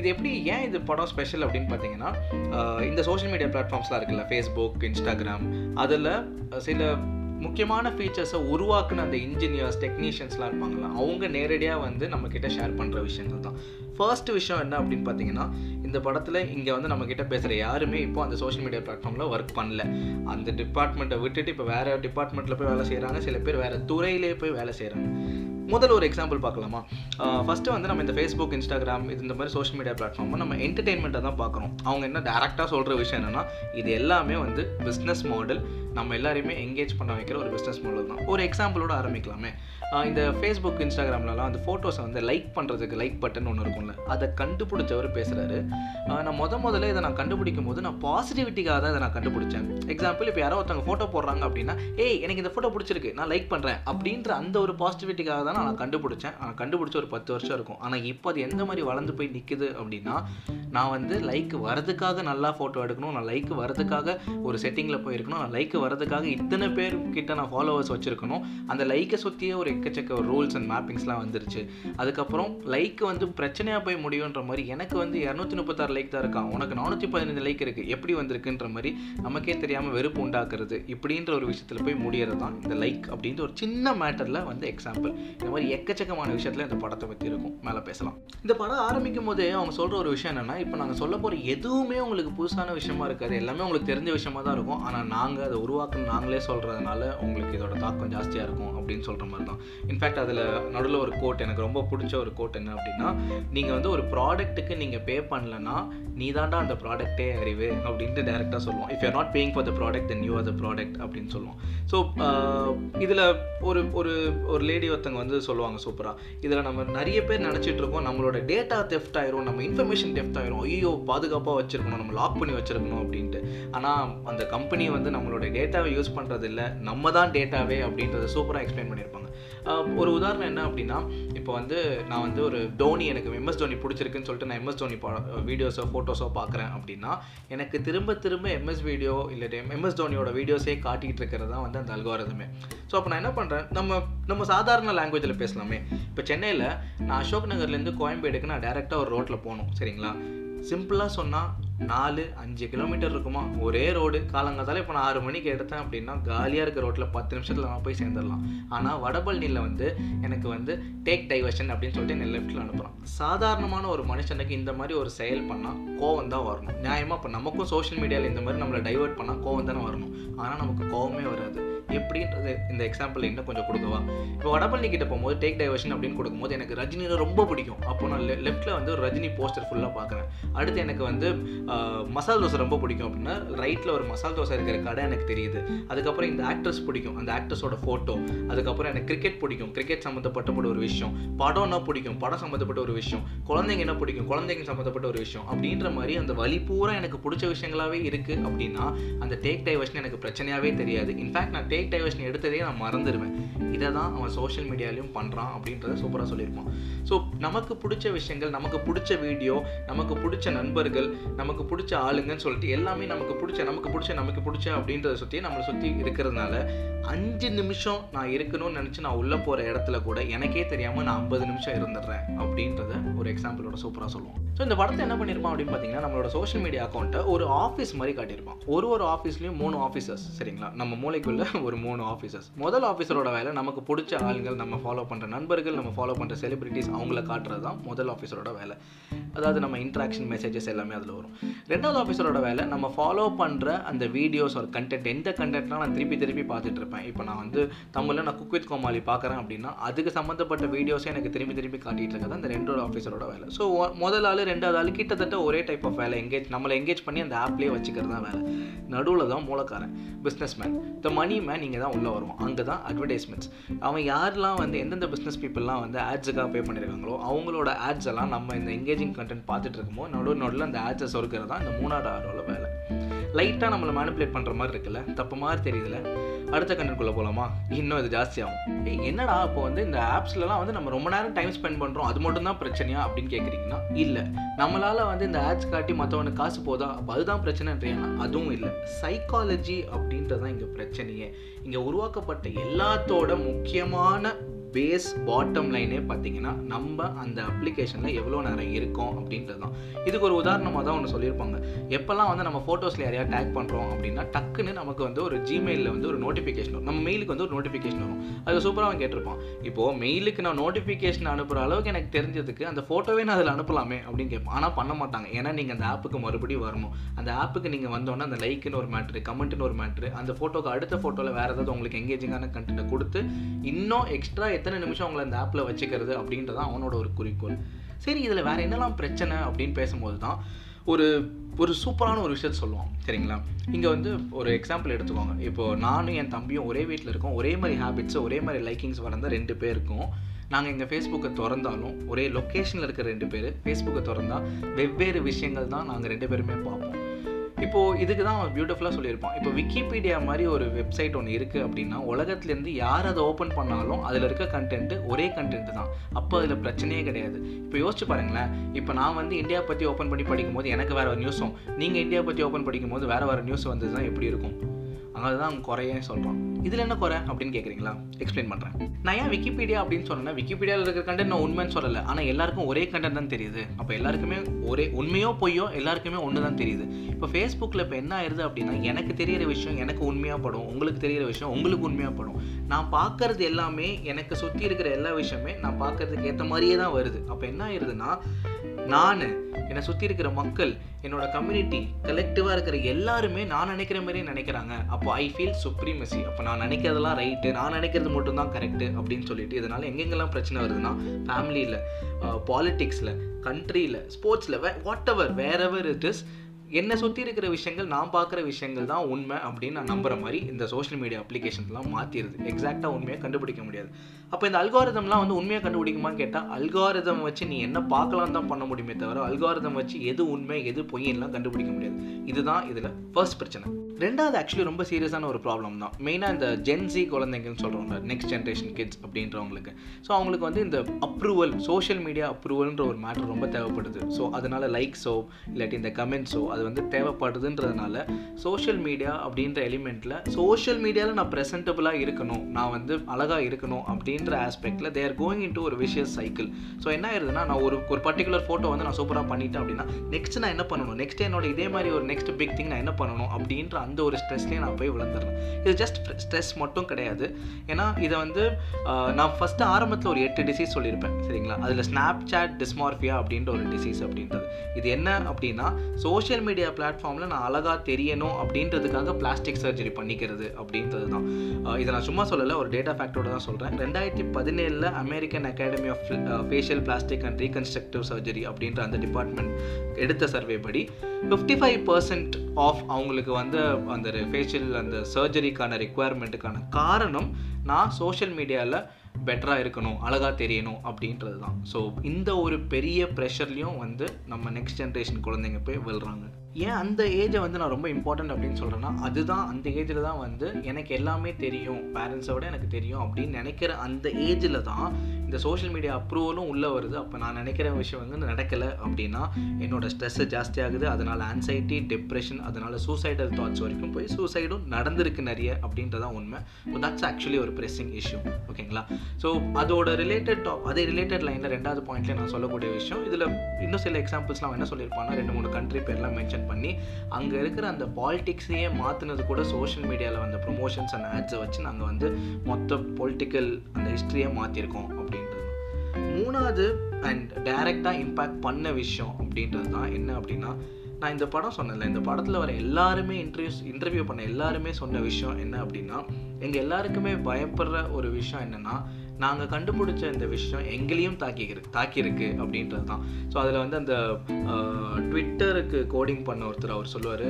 இது எப்படி ஏன் இது படம் ஸ்பெஷல் அப்படின்னு பார்த்தீங்கன்னா இந்த சோஷியல் மீடியா பிளாட்ஃபார்ம்ஸ்லாம் இருக்குல்ல ஃபேஸ்புக் இன்ஸ்டாகிராம் அதில் சில முக்கியமான ஃபீச்சர்ஸை உருவாக்குன அந்த இன்ஜினியர்ஸ் டெக்னீஷியன்ஸ்லாம் இருப்பாங்களா அவங்க நேரடியாக வந்து நம்மக்கிட்ட ஷேர் பண்ணுற விஷயங்கள் தான். ஃபர்ஸ்ட் விஷயம் என்ன அப்படின்னு பார்த்தீங்கன்னா இந்த படத்தில் இங்கே வந்து நம்மக்கிட்ட பேசுகிற யாருமே இப்போ அந்த சோஷியல் மீடியா பிளாட்ஃபார்மில் ஒர்க் பண்ணல. அந்த டிபார்ட்மெண்ட்டை விட்டுட்டு இப்போ வேறு டிபார்ட்மெண்ட்டில் போய் வேலை செய்கிறாங்க சில பேர் வேறு துறையிலே போய் வேலை செய்கிறாங்க முதல்ல ஒரு எக்ஸாம்பிள் பார்க்கலாமா? ஃபஸ்ட்டு வந்து நம்ம இந்த ஃபேஸ்புக் இன்ஸ்டாகிராம் இது இந்த மாதிரி சோஷியல் மீடியா பிளாட்ஃபார்ம் நம்ம என்டர்டெயின்மெண்ட்டை தான் பார்க்குறோம். அவங்க என்ன டேரெக்டாக சொல்கிற விஷயம் என்னென்னா இது எல்லாமே வந்து பிஸ்னஸ் மாடல் நம்ம எல்லாரையுமே எங்கேஜ் பண்ண வைக்கிற ஒரு பிஸ்னஸ் மாடல் தான். ஒரு எக்ஸாம்பிளோட ஆரம்பிக்கலாமே. இந்த ஃபேஸ்புக் இன்ஸ்டாகிராம்லலாம் அந்த ஃபோட்டோஸை வந்து லைக் பண்ணுறதுக்கு லைக் பட்டன் ஒன்று இருக்கும்ல அதை கண்டுபிடிச்சவர் பேசுகிறாரு நான் முத முதல்ல இதை நான் கண்டுபிடிக்கும் போது நான் பாசிட்டிவிட்டிக்காக தான் இதை நான் கண்டுபிடிச்சேன். எக்ஸாம்பிள் இப்போ யாரோ ஒருத்தவங்க ஃபோட்டோ போடுறாங்க அப்படின்னா ஏய் எனக்கு இந்த ஃபோட்டோ பிடிச்சிருக்கு நான் லைக் பண்ணுறேன் அப்படின்ற அந்த ஒரு பாசிட்டிவிட்டிக்காக தான் நான் கண்டுபிடிச்சேன். நான் கண்டுபிடிச்ச ஒரு பத்து வருஷம் இருக்கும். ஆனால் இப்போ அது எந்த மாதிரி வளர்ந்து போய் நிற்குது அப்படின்னா நான் வந்து லைக் வரதுக்காக நல்லா ஃபோட்டோ எடுக்கணும். நான் லைக் வரதுக்காக ஒரு செட்டிங்கில் போயிருக்கணும். நான் லைக் வரதுக்காக இத்தனை பேர் கிட்ட நான் ஃபாலோவர்ஸ் வச்சுருக்கணும். அந்த லைக்கை சுற்றியே ஒரு எக்கச்சக்க ரூல்ஸ் அண்ட் மேப்பிங்ஸ்லாம் வந்துருச்சு. அதுக்கப்புறம் லைக் வந்து பிரச்சனையாக போய் முடியுன்ற மாதிரி எனக்கு வந்து இரநூத்தி முப்பத்தாறு லைக் தான் இருக்கான் உனக்கு நானூற்றி பதினஞ்சு லைக் இருக்குது எப்படி வந்திருக்குன்ற மாதிரி நமக்கே தெரியாமல் வெறுப்பு உண்டாக்குறது இப்படின்ற ஒரு விஷயத்தில் போய் முடியறது தான் இந்த லைக் அப்படின்ற ஒரு சின்ன மேட்டரில் வந்து எக்ஸாம்பிள் இந்த மாதிரி எக்கச்சக்கமான விஷயத்தில் இந்த படத்தை பற்றி இருக்கும். மேலே பேசலாம். இந்த படம் ஆரம்பிக்கும் போதே அவங்க சொல்கிற ஒரு விஷயம் என்னென்னா இப்போ நாங்கள் சொல்ல போகிற எதுவுமே உங்களுக்கு புதுசான விஷயமா இருக்காது. எல்லாமே உங்களுக்கு தெரிஞ்ச விஷயமா தான் இருக்கும். ஆனால் நாங்கள் அதை உருவாக்கணும் நாங்களே சொல்கிறதுனால உங்களுக்கு இதோட தாக்கம் ஜாஸ்தியாக இருக்கும் அப்படின்னு சொல்கிற மாதிரி தான். இன்ஃபேக்ட் அதில் நடுவில் ஒரு கோட் எனக்கு ரொம்ப பிடிச்ச ஒரு கோட் என்ன அப்படின்னா நீங்கள் வந்து ஒரு ப்ராடக்ட்டுக்கு நீங்கள் பே பண்ணலன்னா நீ தாண்டா அந்த ப்ராடக்ட்டே அறிவு அப்படின்ட்டு டேரெக்டாக சொல்லுவோம் if you're not paying for the product then you are the product அப்படின்னு சொல்லுவோம் ஸோ இதில் ஒரு ஒரு ஒரு லேடி ஒருத்தங்க வந்து சொல்லுவாங்க சூப்பராக இதில் நம்ம நிறைய பேர் நினச்சிட்டு இருக்கோம் நம்மளோட டேட்டா தெஃப்ட் ஆயிரும் நம்ம இன்ஃபர்மேஷன் தெஃப்ட் ஆயிரும். ஐயோ பாதுகாப்பாக வச்சுருக்கணும் நம்ம லாக் பண்ணி வச்சுருக்கணும் அப்படின்ட்டு. ஆனால் அந்த கம்பெனி வந்து நம்மளோட டேட்டாவை யூஸ் பண்ணுறதில்ல நம்ம தான் டேட்டாவே அப்படின்றத சூப்பராக எக்ஸ்பிளைன் பண்ணியிருப்பாங்க. ஒரு உதாரணம் என்ன அப்படின்னா இப்போ வந்து நான் வந்து ஒரு தோனி எனக்கு எம்எஸ் தோனி பிடிச்சிருக்குன்னு சொல்லிட்டு நான் எம்எஸ் தோனி வீடியோஸோ ஃபோட்டோஸோ பார்க்குறேன் அப்படின்னா எனக்கு திரும்ப திரும்ப எம்எஸ் வீடியோ இல்லை எம்எஸ் தோனியோட வீடியோஸே காட்டிகிட்டு இருக்கிறது தான் வந்து அந்த அல்காரதமே ஸோ அப்போ நான் என்ன பண்ணுறேன் நம்ம நம்ம சாதாரண லாங்குவேஜில் பேசலாமே. இப்போ சென்னையில் நான் அசோக் நகர்லேருந்து கோயம்பேடுக்கு நான் டேரெக்டாக ஒரு ரோட்டில் போகணும் சரிங்களா? சிம்பிளாக சொன்னால் நாலு அஞ்சு கிலோமீட்டர் இருக்குமா? ஒரே ரோடு காலங்காத்தால இப்போ நான் ஆறு மணிக்கு எடுத்தேன் அப்படின்னா காலியாக இருக்க ரோட்டில் பத்து நிமிஷத்தில் நான் போய் சேர்ந்துடலாம். ஆனால் வடபழனியில் வந்து எனக்கு வந்து டேக் டைவர்ஷன் அப்படின்னு சொல்லிட்டு என்னை லெஃப்ட்டில் அனுப்புகிறான் சாதாரணமான ஒரு மனுஷனுக்கு இந்த மாதிரி ஒரு செயல் பண்ணால் கோவம் தான் வரணும். நியாயமாக இப்போ நமக்கும் சோஷியல் மீடியாவில் இந்த மாதிரி நம்மளை டைவர்ட் பண்ணால் கோவம் தானே வரணும். ஆனால் நமக்கு கோவமே வராது. எப்படின்றது இந்த எக்ஸாம்பிள் இன்னும் கொஞ்சம் கொடுக்கவா? இப்போ வடபழனி கிட்ட போகும்போது டேக் டைவர்ஷன் அப்படின்னு கொடுக்கும்போது எனக்கு ரஜினியில் ரொம்ப பிடிக்கும். அப்போ நான் லெஃப்ட்டில் வந்து ஒரு ரஜினி போஸ்டர் ஃபுல்லாக பார்க்குறேன். அடுத்து எனக்கு வந்து மசால் தோசை ரொம்ப பிடிக்கும் அப்படின்னா ரைட்டில் ஒரு மசால் தோசை இருக்கிற கடை எனக்கு தெரியுது. அதுக்கப்புறம் இந்த ஆக்ட்ரஸ் பிடிக்கும். அந்த ஆக்ட்ரஸோட ஃபோட்டோ அதுக்கப்புறம் எனக்கு கிரிக்கெட் பிடிக்கும். கிரிக்கெட் சம்மந்தப்பட்ட ஒரு விஷயம். படம்னா பிடிக்கும்? படம் சம்மந்தப்பட்ட ஒரு விஷயம். குழந்தைங்க என்ன பிடிக்கும்? குழந்தைங்க சம்மந்தப்பட்ட ஒரு விஷயம். அப்படின்ற மாதிரி அந்த வழி பூரா எனக்கு பிடிச்ச விஷயங்களாகவே இருக்குது அப்படின்னா அந்த டேக் டைவர்ஷன் எனக்கு பிரச்சனையாகவே தெரியாது. இன்ஃபேக்ட் நான் டேக் டைவர்ஷன் எடுத்ததே நான் மறந்துடுவேன் இதை தான் அவன் சோஷியல் மீடியாலையும் பண்ணுறான் அப்படின்றத சூப்பராக சொல்லியிருப்பான். ஸோ நமக்கு பிடிச்ச விஷயங்கள் நமக்கு பிடிச்ச வீடியோ நமக்கு பிடிச்ச நண்பர்கள் நமக்கு பிடிச்ச ஆளுங்கன்னு சொல்லிட்டு எல்லாமே நமக்கு பிடிச்ச நமக்கு பிடிச்ச நமக்கு பிடிச்ச அப்படின்றத சுற்றி நம்மளை சுற்றி இருக்கிறதுனால அஞ்சு நிமிஷம் நான் இருக்கணும்னு நினச்சி நான் உள்ளே போகிற இடத்துல கூட எனக்கே தெரியாமல் நான் ஐம்பது நிமிஷம் இருந்துடுறேன் அப்படின்றத ஒரு எக்ஸாம்பிளோட சூப்பராக சொல்லுவோம் ஸோ இந்த படத்தை என்ன பண்ணியிருப்பான் அப்படின்னு பார்த்தீங்கன்னா நம்மளோட சோஷியல் மீடியா அக்கௌண்ட்டை ஒரு ஆஃபீஸ் மாதிரி காட்டியிருப்பான். ஒரு ஒரு ஆஃபீஸ்லேயும் மூணு ஆஃபீஸர்ஸ் சரிங்களா? நம்ம மூளைக்குள்ள ஒரு மூணு ஆஃபீஸர்ஸ் முதல் ஆஃபீஸரோட வேலை நமக்கு பிடிச்ச ஆளுங்கள் நம்ம ஃபாலோ பண்ணுற நண்பர்கள் நம்ம ஃபாலோ பண்ணுற செலிபிரிட்டிஸ் அவங்கள காட்டுறது தான் முதல் ஆஃபீஸரோட வேலை. அதாவது நம்ம இன்ட்ராக்ஷன் மெசேஜஸ் எல்லாமே அதில் வரும். ரெண்டாவது ஆஃபீஸரோட வேலை நம்ம ஃபாலோ பண்ணுற அந்த வீடியோஸ் ஒரு கண்டென்ட் எந்த கண்டென்ட்லாம் நான் திருப்பி திருப்பி பார்த்துட்டு இருப்பேன். இப்போ நான் வந்து தமிழில் நான் குக் வித் கோமாளி பார்க்குறேன் அப்படின்னா அதுக்கு சம்மந்தப்பட்ட வீடியோஸே எனக்கு திரும்பி திருப்பி காட்டிகிட்டு இருக்கிறது அந்த ரெண்டோட ஆஃபீஸரோட வேலை. ஸோ முதல் ஆள் ரெண்டாவது ஆள் கிட்டத்தட்ட ஒரே டைப் ஆஃப் வேலை. எங்கேஜ் நம்மளை எங்கேஜ் பண்ணி அந்த ஆப்லேயே வச்சுக்கிறது தான் வேலை. நடுவில் தான் மூலக்காரன் business man the money man நீங்கள் தான் உள்ளே வருவோம். அங்கே தான் அட்வர்டைஸ்மெண்ட்ஸ் அவன் யாரெல்லாம் வந்து எந்தெந்த பிஸ்னஸ் பீப்புளெலாம் வந்து ஆட்ஸுக்காக பே பண்ணியிருக்காங்களோ அவங்களோட ஆட்ஸ் எல்லாம் நம்ம இந்த எங்கேஜிங் கண்டென்ட் பார்த்துட்டு இருக்கும்போது நடுவு நடுவில் அந்த ஆட்ஸை சொருக்கிறது தான் இந்த மூணாவது ஆளோட வேலை. லைட்டாக நம்மளை மேனிப்புலேட் பண்ணுற மாதிரி இருக்குல்ல? தப்பு மாதிரி தெரியுதுல்ல? அடுத்த கண்டென்ட்குள்ளே போகலாமா இன்னும் இது ஜாஸ்தியாகும். ஏய் என்னடா இப்போ வந்து இந்த ஆப்ஸ்லலாம் வந்து நம்ம ரொம்ப நேரம் டைம் ஸ்பெண்ட் பண்ணுறோம் அது மட்டும் தான் பிரச்சனையா அப்படின்னு கேட்குறீங்கன்னா இல்லை. நம்மளால் வந்து இந்த ஆட்ஸ் காட்டி மற்றவனுக்கு காசு போதா? அப்போ அதுதான் பிரச்சனைன்றீங்கன்னா அதுவும் இல்லை. சைக்காலஜி அப்படின்றது தான் இங்கே பிரச்சனையே. இங்கே உருவாக்கப்பட்ட எல்லாத்தோட முக்கியமான பேஸ் பாட்டம் லைனே பார்த்தீங்கன்னா நம்ம அந்த அப்ளிகேஷனில் எவ்வளோ நேரம் இருக்கோம் அப்படின்றது தான் இதுக்கு ஒரு உதாரணமாக தான் ஒன்று சொல்லியிருப்பாங்க. எப்போல்லாம் வந்து நம்ம ஃபோட்டோஸில் யாரையா டேக் பண்ணுறோம் அப்படின்னா டக்குன்னு நமக்கு வந்து ஒரு ஜிமெயிலில் வந்து ஒரு நோட்டிஃபிகேஷன் வரும். நம்ம மெயிலுக்கு வந்து ஒரு நோட்டிஃபிகேஷன் வரும். அது சூப்பராக அவன் கேட்டிருப்பான். இப்போது மெயிலுக்கு நான் நோட்டிஃபிகேஷன் அனுப்புகிற அளவுக்கு எனக்கு தெரிஞ்சதுக்கு அந்த ஃபோட்டோவே நான் அதில் அனுப்பலாமே? அப்படின்னு கேட்பேன். ஆனால் பண்ண மாட்டாங்க. ஏன்னா நீங்கள் அந்த ஆப்புக்கு மறுபடியும் வரணும். அந்த ஆப்புக்கு நீங்கள் வந்தோன்னே அந்த லைக்குன்னு ஒரு மேட்ரு கமெண்ட்னு ஒரு மேட்ரு அந்த ஃபோட்டோக்கு அடுத்த ஃபோட்டோவில் வேறு ஏதாவது உங்களுக்கு எங்கேஜிங்கான கண்டென்ட்டை கொடுத்து இன்னும் எக்ஸ்ட்ரா எத்தனை நிமிஷம் உங்களை அந்த ஆப்பில் வச்சுக்கிறது அப்படின்றது அவனோட ஒரு குறிக்கோள். சரி இதில் வேறு என்னெல்லாம் பிரச்சனை அப்படின்னு பேசும்போது தான் ஒரு ஒரு சூப்பரான ஒரு விஷயத்த சொல்லுவோம் சரிங்களா? இங்கே வந்து ஒரு எக்ஸாம்பிள் எடுத்துக்கோங்க. இப்போது நானும் என் தம்பியும் ஒரே வீட்டில் இருக்கோம். ஒரே மாதிரி ஹேபிட்ஸ் ஒரே மாதிரி லைக்கிங்ஸ் வளர்ந்த ரெண்டு பேருக்கும் நாங்கள் எங்கள் ஃபேஸ்புக்கை திறந்தாலும் ஒரே லொக்கேஷனில் இருக்கிற ரெண்டு பேர் ஃபேஸ்புக்கை திறந்தால் வெவ்வேறு விஷயங்கள் தான் நாங்கள் ரெண்டு பேருமே பார்ப்போம். இப்போது இதுக்கு தான் அவன் பியூட்டிஃபுல்லாக சொல்லியிருப்பான் இப்போ விக்கிபீடியா மாதிரி ஒரு வெப்சைட் ஒன்று இருக்குது அப்படின்னா உலகத்துலேருந்து யார் அதை ஓப்பன் பண்ணாலும் அதில் இருக்க கண்டென்ட்டு ஒரே கண்டென்ட் தான். அப்போ அதில் பிரச்சனையே கிடையாது. இப்போ யோசிச்சு பாருங்களேன். இப்போ நான் வந்து இந்தியா பற்றி ஓப்பன் பண்ணி படிக்கும்போது எனக்கு வேறு ஒரு நியூஸும் நீங்கள் இந்தியா பற்றி ஓப்பன் படிக்கும்போது வேறு வேறு நியூஸ் வந்தது தான் எப்படி இருக்கும்? அதனால தான் குறையே சொல்கிறோம் இதில் என்ன குறை அப்படின்னு கேட்குறீங்களா எக்ஸ்பிளைன் பண்ணுறேன் நான் ஏன் விக்கிபீடியா அப்படின்னு சொன்னேன்னா விக்கிபீடியாவில் இருக்கிற கண்டென்ட் நான் உண்மைன்னு சொல்லலை. ஆனால் எல்லாருக்கும் ஒரே கண்டென்ட் தான் தெரியுது. அப்போ எல்லாருக்குமே ஒரே உண்மையோ பொய்யோ எல்லாருக்குமே ஒன்று தான் தெரியுது. இப்போ ஃபேஸ்புக்கில் இப்போ என்ன ஆயிருது அப்படின்னா எனக்கு தெரியிற விஷயம் எனக்கு உண்மையாக படும். உங்களுக்கு தெரியிற விஷயம் உங்களுக்கு உண்மையாக படும். நான் பார்க்கறது எல்லாமே எனக்கு சுற்றி இருக்கிற எல்லா விஷயமே நான் பார்க்கறதுக்கு ஏற்ற மாதிரியே தான் வருது. அப்போ என்ன ஆயிருதுன்னா நான் என்னை சுற்றி இருக்கிற மக்கள் என்னோட கம்யூனிட்டி கலெக்டிவாக இருக்கிற எல்லாருமே நான் நினைக்கிற மாதிரியே நினைக்கிறாங்க. அப்போ ஐ ஃபீல் சுப்ரீமசி அப்போ நான் நினைக்கிறதெல்லாம் ரைட்டு நான் நினைக்கிறது மட்டும்தான் கரெக்டு அப்படின்னு சொல்லிட்டு இதனால் எங்கெங்கெல்லாம் பிரச்சனை வருதுன்னா ஃபேமிலியில் பாலிட்டிக்ஸில் கண்ட்ரியில் ஸ்போர்ட்ஸில் way whatever wherever it is என்னை சுற்றி இருக்கிற விஷயங்கள் நான் பார்க்குற விஷயங்கள் தான் உண்மை அப்படின்னு நான் நம்புகிற மாதிரி இந்த சோஷியல் மீடியா அப்ளிகேஷன்ஸ்லாம் மாற்றிடுது எக்ஸாக்டாக உண்மையாக கண்டுபிடிக்க முடியாது. அப்போ இந்த அல்காரிதம்லாம் வந்து உண்மையாக கண்டுபிடிக்குமான்னு கேட்டால் அல்காரிதம் வச்சு நீ என்ன பார்க்கலாம் தான் பண்ண முடியுமே தவிர அல்காரிதம் வச்சு எது உண்மை எது பொய்யெல்லாம் கண்டுபிடிக்க முடியாது. இதுதான் இதில் ஃபர்ஸ்ட் பிரச்சனை. ரெண்டாவது ஆக்சுவலி ரொம்ப சீரியஸான ஒரு ப்ராப்ளம் தான். மெயினாக இந்த ஜென்சி குழந்தைங்கன்னு சொல்கிறவங்க நெக்ஸ்ட் ஜென்ரேஷன் கிட்ஸ் அப்படின்றவங்களுக்கு. ஸோ அவங்களுக்கு வந்து இந்த அப்ரூவல் சோஷியல் மீடியா அப்ரூவல்ன்ற ஒரு மேட்ரு ரொம்ப தேவைப்படுது. ஸோ அதனால் லைக்ஸோ இல்லாட்டி இந்த கமெண்ட்ஸோ அது வந்து தேவைப்படுதுன்றதுனால சோஷியல் மீடியா அப்படின்ற எலிமெண்ட்டில் சோஷியல் மீடியாவில் நான் ப்ரெசன்டபுளாக இருக்கணும். நான் வந்து அழகாக இருக்கணும் அப்படின்னு அப்படின்ற ஆஸ்பெக்டில் தேர் கோயிங் இன் டு ஒரு விஷயஸ் சைக்கிள் ஸோ என்ன ஆயிருதுன்னா நான் ஒரு ஒரு பர்டிகுலர் ஃபோட்டோ வந்து நான் சூப்பராக பண்ணிட்டேன் அப்படின்னா நெக்ஸ்ட் நான் என்ன பண்ணணும்? நெக்ஸ்ட் என்னோட இதே மாதிரி ஒரு நெக்ஸ்ட் பிக் திங் நான் என்ன பண்ணணும்? அப்படின்ற அந்த ஒரு ஸ்ட்ரெஸ்லேயே நான் போய் விழுந்துடுறேன் இது ஜஸ்ட் ஸ்ட்ரெஸ் மட்டும் கிடையாது. ஏன்னா இதை வந்து நான் ஃபஸ்ட்டு ஆரம்பத்தில் ஒரு எட்டு டிசீஸ் சொல்லியிருப்பேன் சரிங்களா? அதில் ஸ்னாப் சாட் டிஸ்மார்ஃபியா அப்படின்ற ஒரு டிசீஸ் அப்படின்றது. இது என்ன அப்படின்னா சோஷியல் மீடியா பிளாட்ஃபார்மில் நான் அழகாக தெரியணும் அப்படின்றதுக்காக பிளாஸ்டிக் சர்ஜரி பண்ணிக்கிறது அப்படின்றது தான் இதை நான் சும்மா சொல்லலை ஒரு டேட்டா ஃபேக்டரோட தான் சொல்கிறேன் ரெண்டாயிரத்தி ரெண்டாயிரத்தி பதினேழில் American Academy of Facial Plastic and Reconstructive Surgery அப்படின்ற அந்த டிபார்ட்மெண்ட் எடுத்த சர்வே படி ஃபிஃப்டி ஃபைவ் பர்சன்ட் ஆஃப் அவங்களுக்கு வந்து அந்த ஃபேஷியல் அந்த சர்ஜரிக்கான ரெக்குவயர்மெண்ட்டுக்கான காரணம் நான் சோஷியல் மீடியாவில் பெட்டராக இருக்கணும் அழகாக தெரியணும் அப்படின்றது தான் ஸோ இந்த ஒரு பெரிய ப்ரெஷர்லேயும் வந்து நம்ம நெக்ஸ்ட் ஜென்ரேஷன் குழந்தைங்க போய் விழுறாங்க. ஏன் அந்த ஏஜை வந்து நான் ரொம்ப இம்பார்ட்டன்ட் அப்படின்னு சொல்கிறேன்னா அதுதான் அந்த ஏஜில் தான் வந்து எனக்கு எல்லாமே தெரியும். பேரண்ட்ஸை விட எனக்கு தெரியும் அப்படின்னு நினைக்கிற அந்த ஏஜில் தான் இந்த சோஷியல் மீடியா அப்ரூவலும் உள்ளே வருது. அப்போ நான் நினைக்கிற விஷயம் வந்து நடக்கலை அப்படின்னா என்னோட ஸ்ட்ரெஸ்ஸு ஜாஸ்தியாகுது அதனால் ஆன்சைட்டி டிப்ரெஷன் அதனால் சூசைடல் தாட்ஸ் வரைக்கும் போய் சூசைடும் நடந்திருக்கு நிறைய அப்படின்றதான் உண்மை. ஸோ தட்ஸ் ஆக்சுவலி ஒரு ப்ரெஸ்ஸிங் இஷ்யூ ஓகேங்களா? ஸோ அதோட ரிலேட்டட் டாப் அதே ரிலேட்டட் லைனில் ரெண்டாவது பாயிண்ட்ல நான் சொல்லக்கூடிய விஷயம் இதில் இன்னும் சில எக்ஸாம்பிள்ஸ்லாம் என்ன சொல்லியிருப்பாங்கன்னா ரெண்டு மூணு கண்ட்ரி பேர்லாம் மென்ஷன் பண்ணி அங்கே இருக்கிற அந்த பாலிடிக்ஸையே மாற்றினது கூட சோஷியல் மீடியாவில் வந்த ப்ரொமோஷன்ஸ் அண்ட் ஆட்ஸை வச்சு நாங்கள் வந்து மொத்த பொலிட்டிக்கல் அந்த ஹிஸ்ட்ரியை மாற்றிருக்கோம் மூணாவது அண்ட் டைரெக்டாக இம்பேக்ட் பண்ண விஷயம் அப்படின்றது தான். என்ன அப்படின்னா நான் இந்த படம் சொன்னதில்ல இந்த படத்தில் வர எல்லாருமே இன்டர்வியூஸ் இன்டர்வியூ பண்ண எல்லாருமே சொன்ன விஷயம் என்ன அப்படின்னா எங்கள் எல்லாருக்குமே பயப்படுற ஒரு விஷயம் என்னென்னா நாங்கள் கண்டுபிடிச்ச இந்த விஷயம் எங்களையும் தாக்கியிருக்கு தாக்கியிருக்கு அப்படின்றது தான். ஸோ அதில் வந்து அந்த ட்விட்டருக்கு கோடிங் பண்ண ஒருத்தர் அவர் சொல்லுவார்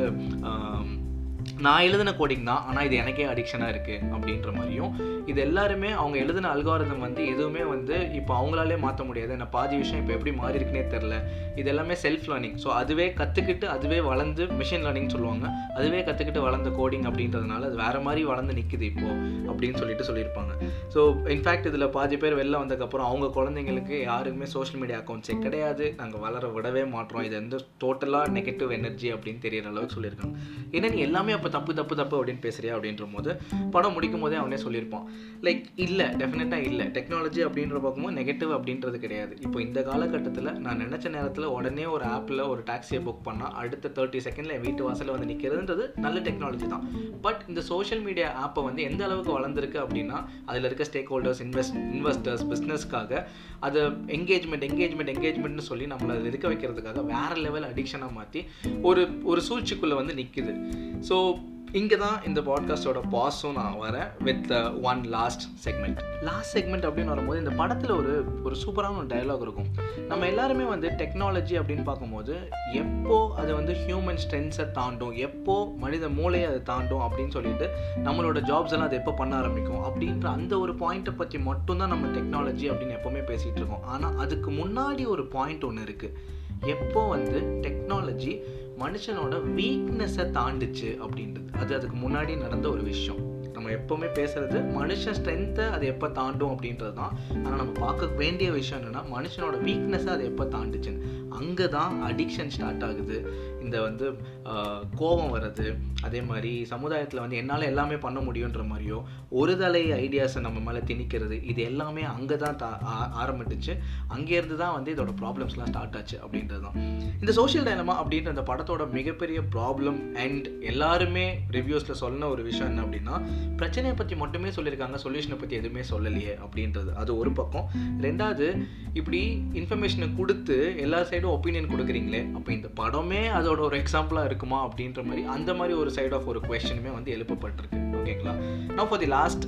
நான் எழுதின கோடிங் தான் ஆனால் இது எனக்கே அடிக்ஷனாக இருக்குது அப்படின்ற மாதிரியும் இது எல்லாருமே அவங்க எழுதின அல்காரிதம் வந்து எதுவுமே வந்து இப்போ அவங்களாலே மாற்ற முடியாது. என்ன பாதி விஷயம் இப்போ எப்படி மாறி இருக்குன்னே தெரில இது எல்லாமே செல்ஃப் லேர்னிங் ஸோ அதுவே கற்றுக்கிட்டு அதுவே வளர்ந்து மிஷின் லேர்னிங் சொல்லுவாங்க. அதுவே கற்றுக்கிட்டு வளர்ந்த கோடிங் அப்படின்றதுனால அது வேறு மாதிரி வளர்ந்து நிற்குது இப்போது அப்படின்னு சொல்லிட்டு சொல்லியிருப்பாங்க. ஸோ இன்ஃபேக்ட் இதில் பாதி பேர் வெளில வந்ததுக்கப்புறம் அவங்க குழந்தைங்களுக்கு யாருக்குமே சோஷியல் மீடியா அக்கௌண்ட்ஸே கிடையாது. நாங்கள் வளர விடவே மாட்டோம். இது வந்து டோட்டலாக நெகட்டிவ் எனர்ஜி அப்படின்னு தெரியற அளவுக்கு சொல்லியிருக்காங்க. ஏன்னா நீ எல்லாமே அப்போ இப்போ தப்பு தப்பு தப்பு அப்படின்னு பேசுகிறியா அப்படின்ற போது படம் முடிக்கும் போதே அவனே சொல்லியிருப்பான். லைக் இல்லை டெஃபினட்டாக இல்லை. டெக்னாலஜி அப்படின்ற பார்க்கும்போது நெகட்டிவ் அப்படின்றது கிடையாது. இப்போ இந்த காலகட்டத்தில் நான் நினச்ச நேரத்தில் உடனே ஒரு ஆப்பில் ஒரு டாக்ஸியை புக் பண்ணால் அடுத்த தேர்ட்டி செகண்டில் என் வீட்டு வாசலில் வந்து நிற்கிறதுன்றது நல்ல டெக்னாலஜி தான். பட் இந்த சோஷியல் மீடியா ஆப்பை வந்து எந்த அளவுக்கு வளர்ந்துருக்கு அப்படின்னா அதில் இருக்க ஸ்டேக் ஹோல்டர்ஸ் இன்வெஸ்ட் இன்வெஸ்டர்ஸ் பிஸ்னஸ்க்காக அது என்கேஜ்மெண்ட் என்கேஜ்மெண்ட் என்கேஜ்மெண்ட்னு சொல்லி நம்மளை அதை இருக்க வைக்கிறதுக்காக வேறு லெவல் அடிக்ஷனாக மாற்றி ஒரு ஒரு சூழ்ச்சிக்குள்ளே வந்து நிற்கிது ஸோ இங்கே தான் இந்த பாட்காஸ்டோட பாஸும் நான் வரேன் with one last segment last segment அப்படின்னு வரும்போது இந்த படத்தில் ஒரு ஒரு சூப்பரான ஒரு டைலாக் இருக்கும். நம்ம எல்லாருமே வந்து டெக்னாலஜி அப்படின்னு பார்க்கும்போது எப்போ அது வந்து ஹியூமன் ஸ்ட்ரென்த்ஸை தாண்டும் எப்போ மனித மூளையை அதை தாண்டும் அப்படின்னு சொல்லிட்டு நம்மளோட ஜாப்ஸ் எல்லாம் அதை எப்போ பண்ண ஆரம்பிக்கும்? அப்படின்ற அந்த ஒரு பாயிண்ட்டை பற்றி மட்டும்தான் நம்ம டெக்னாலஜி அப்படின்னு எப்போவுமே பேசிகிட்டு இருக்கோம். ஆனால் அதுக்கு முன்னாடி ஒரு பாயிண்ட் ஒன்று இருக்குது எப்போ வந்து டெக்னாலஜி மனுஷனோட வீக்னஸை தாண்டுச்சு அப்படின்றது. அது அதுக்கு முன்னாடி நடந்த ஒரு விஷயம். நம்ம எப்போவுமே பேசுறது மனுஷன் ஸ்ட்ரென்த்தை அது எப்போ தாண்டும் அப்படின்றது தான். ஆனால் நம்ம பார்க்க வேண்டிய விஷயம் என்னென்னா மனுஷனோட வீக்னஸை அது எப்போ தாண்டுச்சுன்னு. அங்கே தான் அடிக்ஷன் ஸ்டார்ட் ஆகுது. இந்த வந்து கோபம் வர்றது அதே மாதிரி சமுதாயத்தில் வந்து என்னால் எல்லாமே பண்ண முடியுன்ற மாதிரியோ ஒரு தலை ஐடியாஸை நம்ம மேலே திணிக்கிறது இது எல்லாமே அங்கே தான் தா ஆரம்பிட்டுச்சு அங்கேருந்து தான் வந்து இதோட ப்ராப்ளம்ஸ்லாம் ஸ்டார்ட் ஆச்சு அப்படின்றது தான் இந்த சோஷியல் டைலமா அப்படின்ற அந்த படத்தோட மிகப்பெரிய ப்ராப்ளம் அண்ட் எல்லாருமே ரிவ்யூஸில் சொன்ன ஒரு விஷயம் என்ன அப்படின்னா பிரச்சனையை பற்றி மட்டுமே சொல்லியிருக்காங்க சொல்யூஷனை பற்றி எதுவுமே சொல்லலையே அப்படின்றது. அது ஒரு பக்கம். ரெண்டாவது இப்படி இன்ஃபர்மேஷனை கொடுத்து எல்லா சைடும் ஒப்பீனியன் கொடுக்குறீங்களே அப்போ இந்த படமே அதோட ஒரு எக்ஸாம்பிளாக இருக்குமா அப்படின்ற மாதிரி அந்த மாதிரி ஒரு சைட் ஆஃப் ஒரு கொஷனுமே வந்து எழுப்பப்பட்டிருக்கு. ஓகேங்களா நான் for the last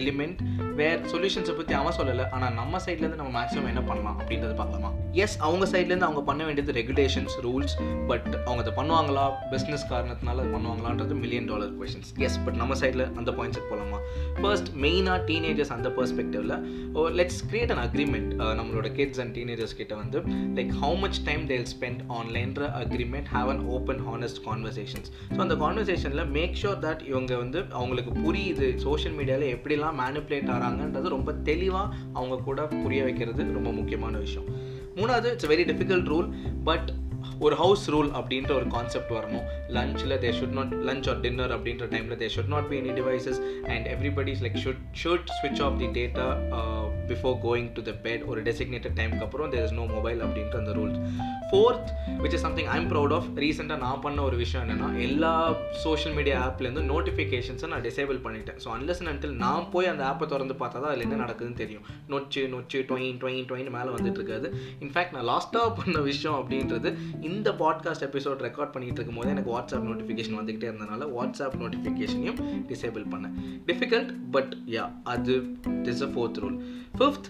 element where சொல்யூஷன்ஸை பற்றி அவன் சொல்லலை ஆனால் நம்ம சைட்லேருந்து நம்ம மேக்ஸிமம் என்ன பண்ணலாம் அப்படின்றத பார்க்கலாமா? எஸ் அவங்க சைட்லேருந்து அவங்க பண்ண வேண்டியது ரெகுலேஷன்ஸ் ரூல்ஸ் பட் அவங்க அதை பண்ணுவாங்களா? பிஸ்னஸ் காரணத்தினால அது பண்ணுவாங்களான்றது million dollar questions yes but நம்ம சைடில் அந்த பாயிண்ட்ஸுக்கு போகலாமா ஃபர்ஸ்ட் மெயினாக டீனேஜர்ஸ் அந்த பெர்ஸ்பெக்டிவில் லெட்ஸ் கிரியேட் அன் அக்ரிமெண்ட் நம்மளோட கிட்ஸ் அண்ட் டீனேஜர்ஸ் கிட்ட வந்து like how much time they'll spend ஆன்லைன்ற agreement have an open honest conversations so அந்த கான்வர்சேஷனில் மேக் ஷோர் தட் இவங்க வந்து அவங்களுக்கு புரியுது சோஷியல் மீடியாவில் எப்படிலாம் மேனிப்புலேட் ஆகிறாங்கன்றது ரொம்ப தெளிவாக அவங்க கூட புரிய வைக்கிறது ரொம்ப முக்கியமான விஷயம். மூணாவது it's very difficult rule but ஒரு ஹவுஸ் ரூல் அப்படின்ற ஒரு கான்செப்ட் வரணும். லஞ்சில் they should not lunch or dinner அப்படின்ற டைமில் they should not be any devices and everybody's like should should ஸ்விட்ச் off the data before going to the bed ஒரு designated டைமுக்கு அப்புறம் தேர் இஸ் நோ மொபைல் அப்படின்ற அந்த rules fourth which is something I'm proud of ரீசெண்டாக நான் பண்ண ஒரு விஷயம் என்னென்னா எல்லா சோஷியல் மீடியா ஆப்லேருந்து நோட்டிஃபிகேஷன்ஸை நான் டிசேபிள் பண்ணிட்டேன். ஸோ அன்லஸ் அன்டில் நான் போய் அந்த ஆப்பை திறந்து பார்த்தா தான் அதில் என்ன நடக்குதுன்னு தெரியும். நொச்சு நொச்சு டொயின் டொயின் டொயின் மேலே வந்துட்டு இருக்காது. இன்ஃபேக்ட் நான் லாஸ்ட்டாக பண்ண விஷயம் அப்படின்றது இந்த பாட்காஸ்ட் எபிசோட் ரெக்கார்ட் பண்ணிட்டு இருக்கும்போது எனக்கு வாட்ஸ்அப் நோட்டிஃபிகேஷன் வந்துகிட்டே இருந்தனால வாட்ஸ்அப் நோட்டிஃபிகேஷனையும் டிசேபிள் பண்ணேன். டிஃபிகல்ட் பட் யா அது is a fourth rule fifth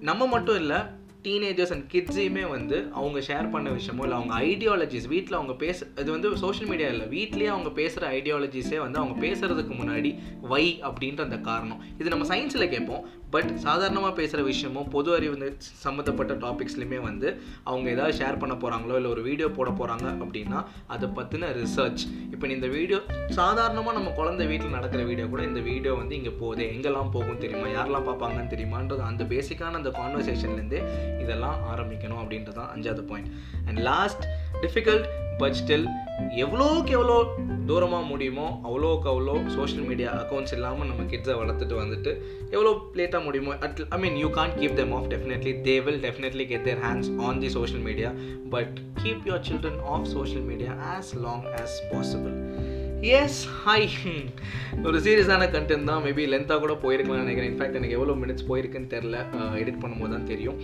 நம்ம மட்டும் இல்லை டீனேஜர்ஸ் அண்ட் கிட்ஸையுமே வந்து அவங்க ஷேர் பண்ண விஷயமோ இல்லை அவங்க ஐடியாலஜிஸ் வீட்டில் அவங்க பேச இது வந்து சோஷியல் மீடியா இல்லை. வீட்லேயே அவங்க பேசுகிற ஐடியாலஜிஸே வந்து அவங்க பேசுகிறதுக்கு முன்னாடி வை அப்படின்ற அந்த காரணம். இது நம்ம சயின்ஸில் கேட்போம். பட் சாதாரணமாக பேசுகிற விஷயமோ பொது அறிவு சம்மந்தப்பட்ட டாபிக்ஸ்லையுமே வந்து அவங்க ஏதாவது ஷேர் பண்ண போகிறாங்களோ இல்லை ஒரு வீடியோ போட போகிறாங்க அப்படின்னா அதை பற்றின ரிசர்ச் இப்போ இந்த வீடியோ சாதாரணமாக நம்ம குழந்தை வீட்டில் நடக்கிற வீடியோ கூட இந்த வீடியோ வந்து இங்கே போகுது. எங்கெல்லாம் போகும் தெரியுமா? யாரெல்லாம் பார்ப்பாங்கன்னு தெரியுமான்றது அந்த பேசிக்கான அந்த கான்வர்சேஷன்லேருந்தே இதெல்லாம் ஆரம்பிக்கணும் அப்படின்றது தான் அஞ்சாவது point and last difficult but still எவ்வளோக்கு எவ்வளோ தூரமாக முடியுமோ அவ்வளோக்கு அவ்வளோ சோஷியல் மீடியா அக்கௌண்ட்ஸ் இல்லாமல் நம்ம கிட்ஸை வளர்த்துட்டு வந்துட்டு எவ்வளோ லேட்டாக முடியுமோ at I mean you can keep them off definitely they will definitely get their hands on the social media but keep your children off social media as long as possible yes hi ஒரு சீரியஸான content தான். Maybe லென்த்தாக கூட போயிருக்கலாம்னு நினைக்கிறேன். In fact எனக்கு எவ்வளோ minutes போயிருக்குன்னு தெரில எடிட் பண்ணும்போது தான் தெரியும்.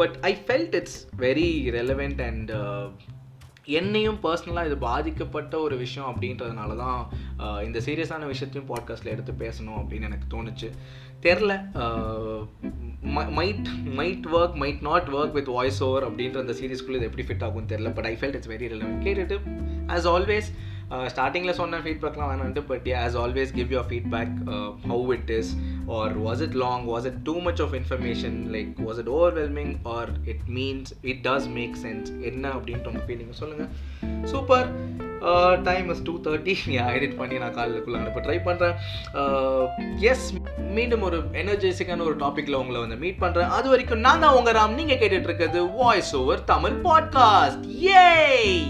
But I felt it's very relevant and என்னையும் பர்சனலாக இது பாதிக்கப்பட்ட ஒரு விஷயம் அப்படின்றதுனால தான் இந்த சீரியஸான விஷயத்தையும் பாட்காஸ்ட்டில் எடுத்து பேசணும் அப்படின்னு எனக்கு தோணுச்சு. தெரில might might work might not work with voice over அப்படின்ற அந்த சீரியஸ்குள்ளே இது எப்படி ஃபிட் ஆகும்னு தெரில but I felt it's very relevant கேட்டுட்டு ஆஸ் ஆல்வேஸ் Uh, ஸ்டார்டிங்கில் சொன்ன ஃபீட்பேக்லாம் வேணான்ட்டு but as always give your feedback how it is or was it long was it too much of information like was it overwhelming or it means it does make sense என்ன அப்படின்ட்டு உங்கள் feeling சொல்லுங்கள் super time is two thirty edit பண்ணி நான் காலுக்குள்ளே அனுப்ப try பண்ணுறேன் S uh, மீண்டும் ஒரு எனர்ஜெட்டிக்கான ஒரு டாப்பிக்கில் உங்களை வந்து மீட் பண்ணுறேன் அது வரைக்கும் நான் தான் உங்கள் ராம். நீங்கள் கேட்டுட்ருக்கிறது வாய்ஸ் ஓவர் தமிழ் பாட்காஸ்ட் ஏய்